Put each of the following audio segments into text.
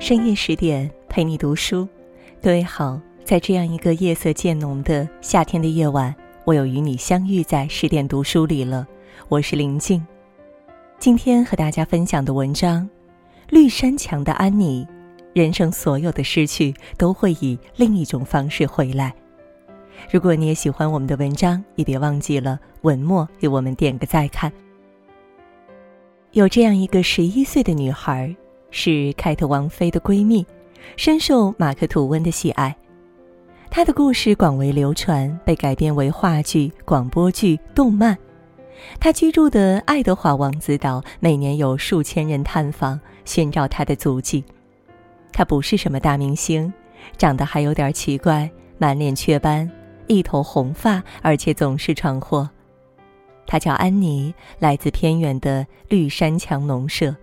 深夜十点陪你读书，各位好，在这样一个夜色渐浓的夏天的夜晚，我又与你相遇在十点读书里了。我是林静，今天和大家分享的文章《绿山墙的安妮》，人生所有的失去都会以另一种方式回来。如果你也喜欢我们的文章，也别忘记了文末给我们点个再看。有这样一个十一岁的女孩。是凯特王妃的闺蜜，深受马克吐温的喜爱。她的故事广为流传，被改编为话剧、广播剧、动漫。她居住的爱德华王子岛每年有数千人探访，寻找她的足迹。她不是什么大明星，长得还有点奇怪，满脸雀斑，一头红发，而且总是闯祸。她叫安妮，来自偏远的绿山墙农舍。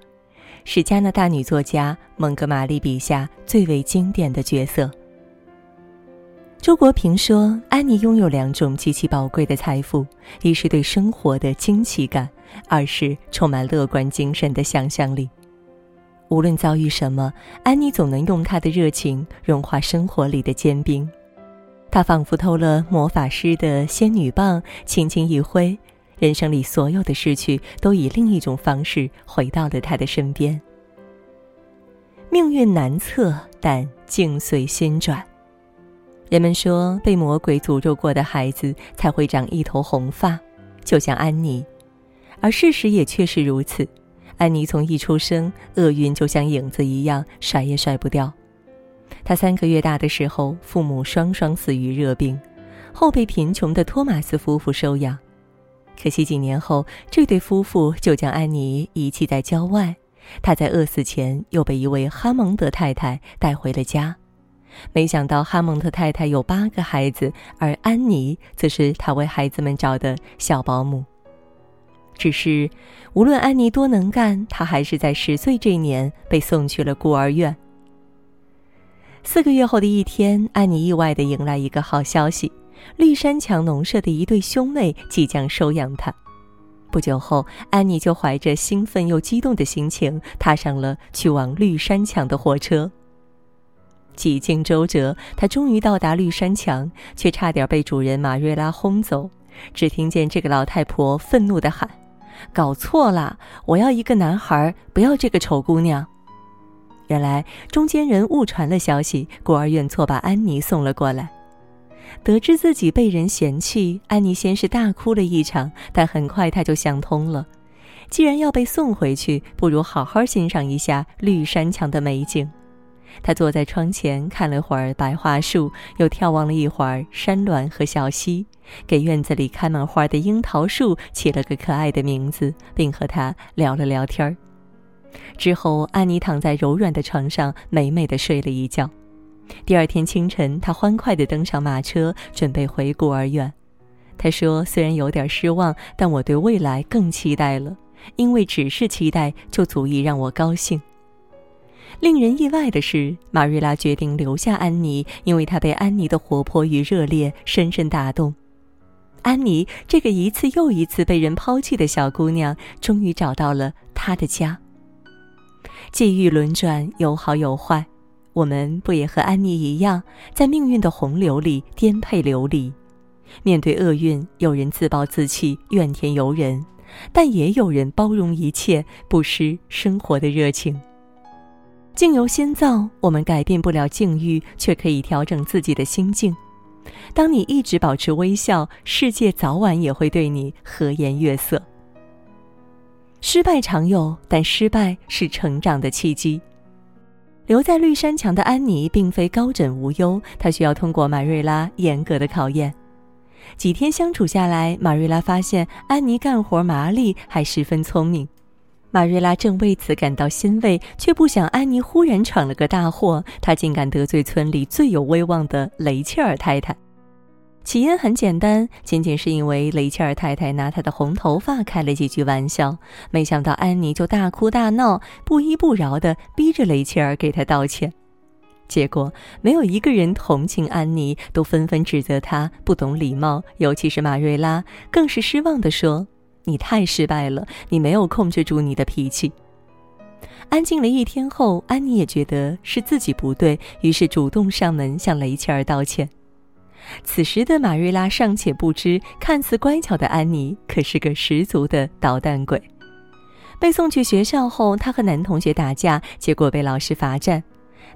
是加拿大女作家蒙哥马利笔下最为经典的角色。周国平说：“安妮拥有两种极其宝贵的财富，一是对生活的惊奇感，二是充满乐观精神的想象力。无论遭遇什么，安妮总能用她的热情融化生活里的坚冰。她仿佛偷了魔法师的仙女棒，轻轻一挥。”人生里所有的失去，都以另一种方式回到了他的身边。命运难测，但境随心转。人们说，被魔鬼诅咒过的孩子才会长一头红发，就像安妮。而事实也确实如此。安妮从一出生，厄运就像影子一样，甩也甩不掉。她三个月大的时候，父母双双死于热病，后被贫穷的托马斯夫妇收养。可惜几年后，这对夫妇就将安妮遗弃在郊外。她在饿死前又被一位哈蒙德太太带回了家。没想到哈蒙德太太有八个孩子，而安妮则是她为孩子们找的小保姆。只是，无论安妮多能干，她还是在十岁这年被送去了孤儿院。四个月后的一天，安妮意外地迎来一个好消息。绿山墙农舍的一对兄妹即将收养他。不久后，安妮就怀着兴奋又激动的心情踏上了去往绿山墙的火车。几经周折，她终于到达绿山墙，却差点被主人马瑞拉轰走。只听见这个老太婆愤怒地喊：“搞错了！我要一个男孩，不要这个丑姑娘。”原来，中间人误传了消息，孤儿院错把安妮送了过来。得知自己被人嫌弃，安妮先是大哭了一场，但很快她就想通了。既然要被送回去，不如好好欣赏一下绿山墙的美景。她坐在窗前看了会儿白桦树，又眺望了一会儿山峦和小溪，给院子里开满花的樱桃树起了个可爱的名字，并和它聊了聊天儿。之后，安妮躺在柔软的床上，美美的睡了一觉。第二天清晨，他欢快地登上马车，准备回孤儿院。他说：“虽然有点失望，但我对未来更期待了，因为只是期待就足以让我高兴。”令人意外的是，马瑞拉决定留下安妮，因为她被安妮的活泼与热烈深深打动。安妮这个一次又一次被人抛弃的小姑娘，终于找到了她的家。际遇轮转，有好有坏。我们不也和安妮一样，在命运的洪流里颠沛流离？面对厄运，有人自暴自弃、怨天尤人，但也有人包容一切，不失生活的热情。境由心造，我们改变不了境遇，却可以调整自己的心境。当你一直保持微笑，世界早晚也会对你和颜悦色。失败常有，但失败是成长的契机。留在绿山墙的安妮并非高枕无忧，她需要通过马瑞拉严格的考验。几天相处下来，马瑞拉发现安妮干活麻利，还十分聪明。马瑞拉正为此感到欣慰，却不想安妮忽然闯了个大祸，她竟敢得罪村里最有威望的雷切尔太太。起因很简单，仅仅是因为雷切尔太太拿她的红头发开了几句玩笑，没想到安妮就大哭大闹，不依不饶地逼着雷切尔给她道歉。结果没有一个人同情安妮，都纷纷指责她不懂礼貌，尤其是马瑞拉，更是失望地说：“你太失败了，你没有控制住你的脾气。”安静了一天后，安妮也觉得是自己不对，于是主动上门向雷切尔道歉。此时的马瑞拉尚且不知，看似乖巧的安妮可是个十足的捣蛋鬼。被送去学校后，她和男同学打架，结果被老师罚站；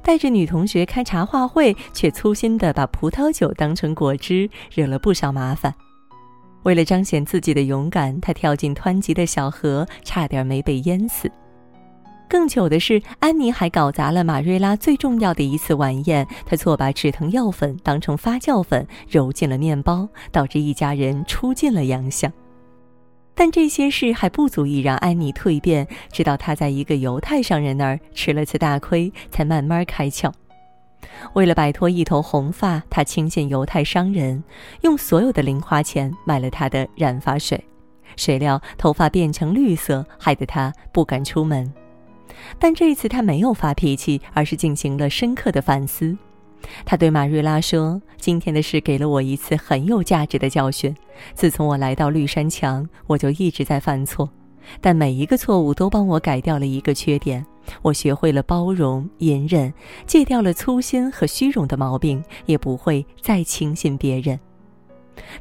带着女同学开茶话会，却粗心地把葡萄酒当成果汁，惹了不少麻烦。为了彰显自己的勇敢，她跳进湍急的小河，差点没被淹死。更糗的是，安妮还搞砸了马瑞拉最重要的一次晚宴。她错把止疼药粉当成发酵粉揉进了面包，导致一家人出尽了洋相。但这些事还不足以让安妮蜕变，直到她在一个犹太商人那儿吃了次大亏，才慢慢开窍。为了摆脱一头红发，她轻信犹太商人，用所有的零花钱买了他的染发水。谁料头发变成绿色，害得她不敢出门。但这一次他没有发脾气，而是进行了深刻的反思。他对马瑞拉说：“今天的事给了我一次很有价值的教训。自从我来到绿山墙，我就一直在犯错，但每一个错误都帮我改掉了一个缺点。我学会了包容、隐忍，戒掉了粗心和虚荣的毛病，也不会再轻信别人。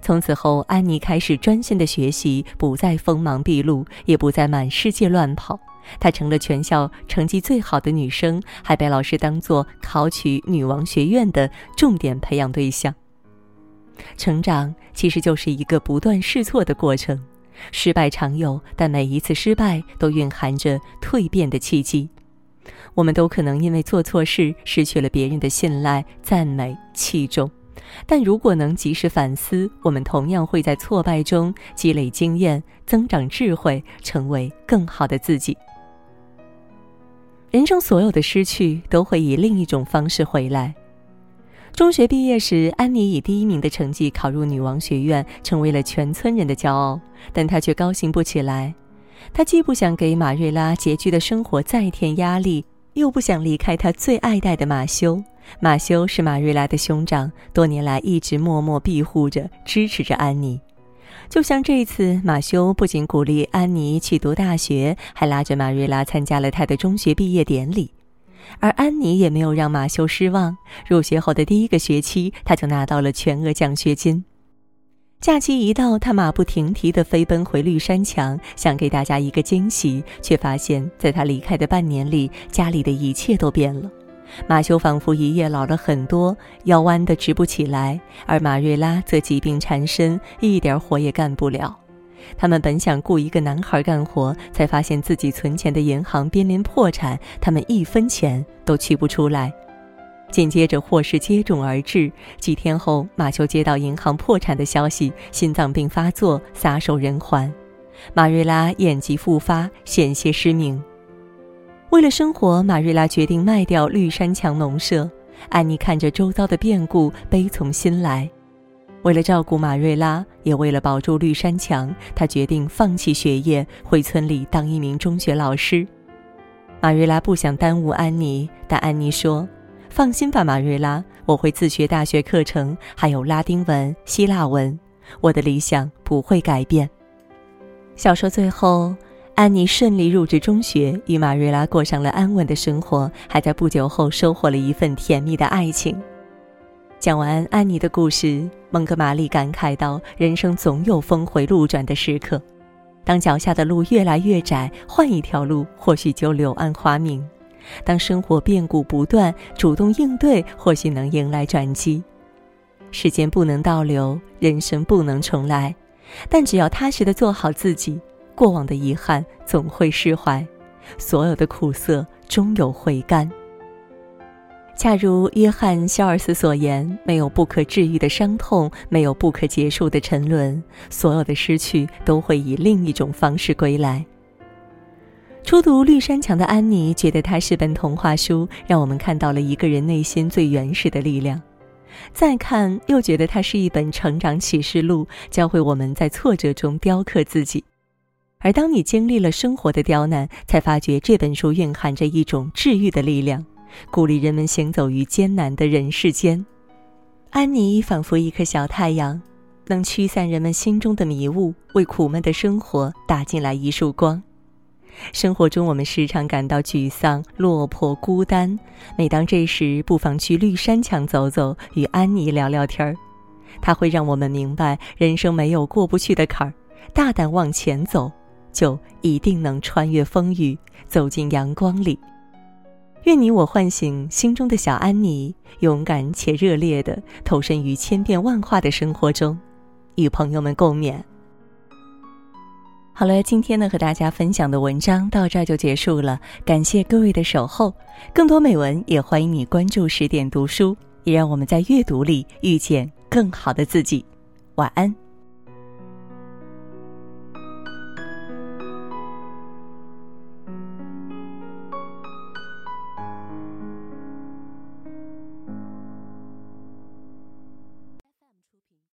从此后，安妮开始专心的学习，不再锋芒毕露，也不再满世界乱跑。”她成了全校成绩最好的女生，还被老师当作考取女王学院的重点培养对象。成长其实就是一个不断试错的过程，失败常有，但每一次失败都蕴含着蜕变的契机。我们都可能因为做错事失去了别人的信赖、赞美、器重，但如果能及时反思，我们同样会在挫败中积累经验、增长智慧，成为更好的自己。人生所有的失去都会以另一种方式回来。中学毕业时，安妮以第一名的成绩考入女王学院，成为了全村人的骄傲。但她却高兴不起来。她既不想给马瑞拉拮据的生活再添压力，又不想离开她最爱戴的马修。马修是马瑞拉的兄长，多年来一直默默庇护着、支持着安妮。就像这次，马修不仅鼓励安妮去读大学，还拉着马瑞拉参加了他的中学毕业典礼。而安妮也没有让马修失望。入学后的第一个学期，他就拿到了全额奖学金。假期一到，他马不停蹄地飞奔回绿山墙，想给大家一个惊喜，却发现，在他离开的半年里，家里的一切都变了。马修仿佛一夜老了很多，腰弯得直不起来；而马瑞拉则疾病缠身，一点活也干不了。他们本想雇一个男孩干活，才发现自己存钱的银行濒临破产，他们一分钱都取不出来。紧接着祸事接踵而至，几天后，马修接到银行破产的消息，心脏病发作，撒手人寰；马瑞拉眼疾复发，险些失明。为了生活，马瑞拉决定卖掉绿山墙农舍。安妮看着周遭的变故，悲从心来。为了照顾马瑞拉，也为了保住绿山墙，她决定放弃学业，回村里当一名中学老师。马瑞拉不想耽误安妮，但安妮说：“放心吧，马瑞拉，我会自学大学课程，还有拉丁文、希腊文。我的理想不会改变。”小说最后。安妮顺利入职中学，与马瑞拉过上了安稳的生活，还在不久后收获了一份甜蜜的爱情。讲完安妮的故事，蒙哥马利感慨道：“人生总有峰回路转的时刻，当脚下的路越来越窄，换一条路或许就柳暗花明；当生活变故不断，主动应对或许能迎来转机。时间不能倒流，人生不能重来，但只要踏实的做好自己。”过往的遗憾总会释怀，所有的苦涩终有回甘。恰如约翰·肖尔斯所言：“没有不可治愈的伤痛，没有不可结束的沉沦，所有的失去都会以另一种方式归来。”初读《绿山墙》的安妮觉得它是本童话书，让我们看到了一个人内心最原始的力量；再看，又觉得它是一本成长启示录，教会我们在挫折中雕刻自己。而当你经历了生活的刁难，才发觉这本书蕴含着一种治愈的力量，鼓励人们行走于艰难的人世间。安妮仿佛一颗小太阳，能驱散人们心中的迷雾，为苦闷的生活打进来一束光。生活中，我们时常感到沮丧、落魄、孤单。每当这时，不妨去绿山墙走走，与安妮聊聊天儿。它会让我们明白，人生没有过不去的坎儿，大胆往前走，就一定能穿越风雨，走进阳光里。愿你我唤醒心中的小安妮，勇敢且热烈地投身于千变万化的生活中，与朋友们共勉。好了，今天呢和大家分享的文章到这儿就结束了，感谢各位的守候。更多美文也欢迎你关注十点读书，也让我们在阅读里遇见更好的自己。晚安。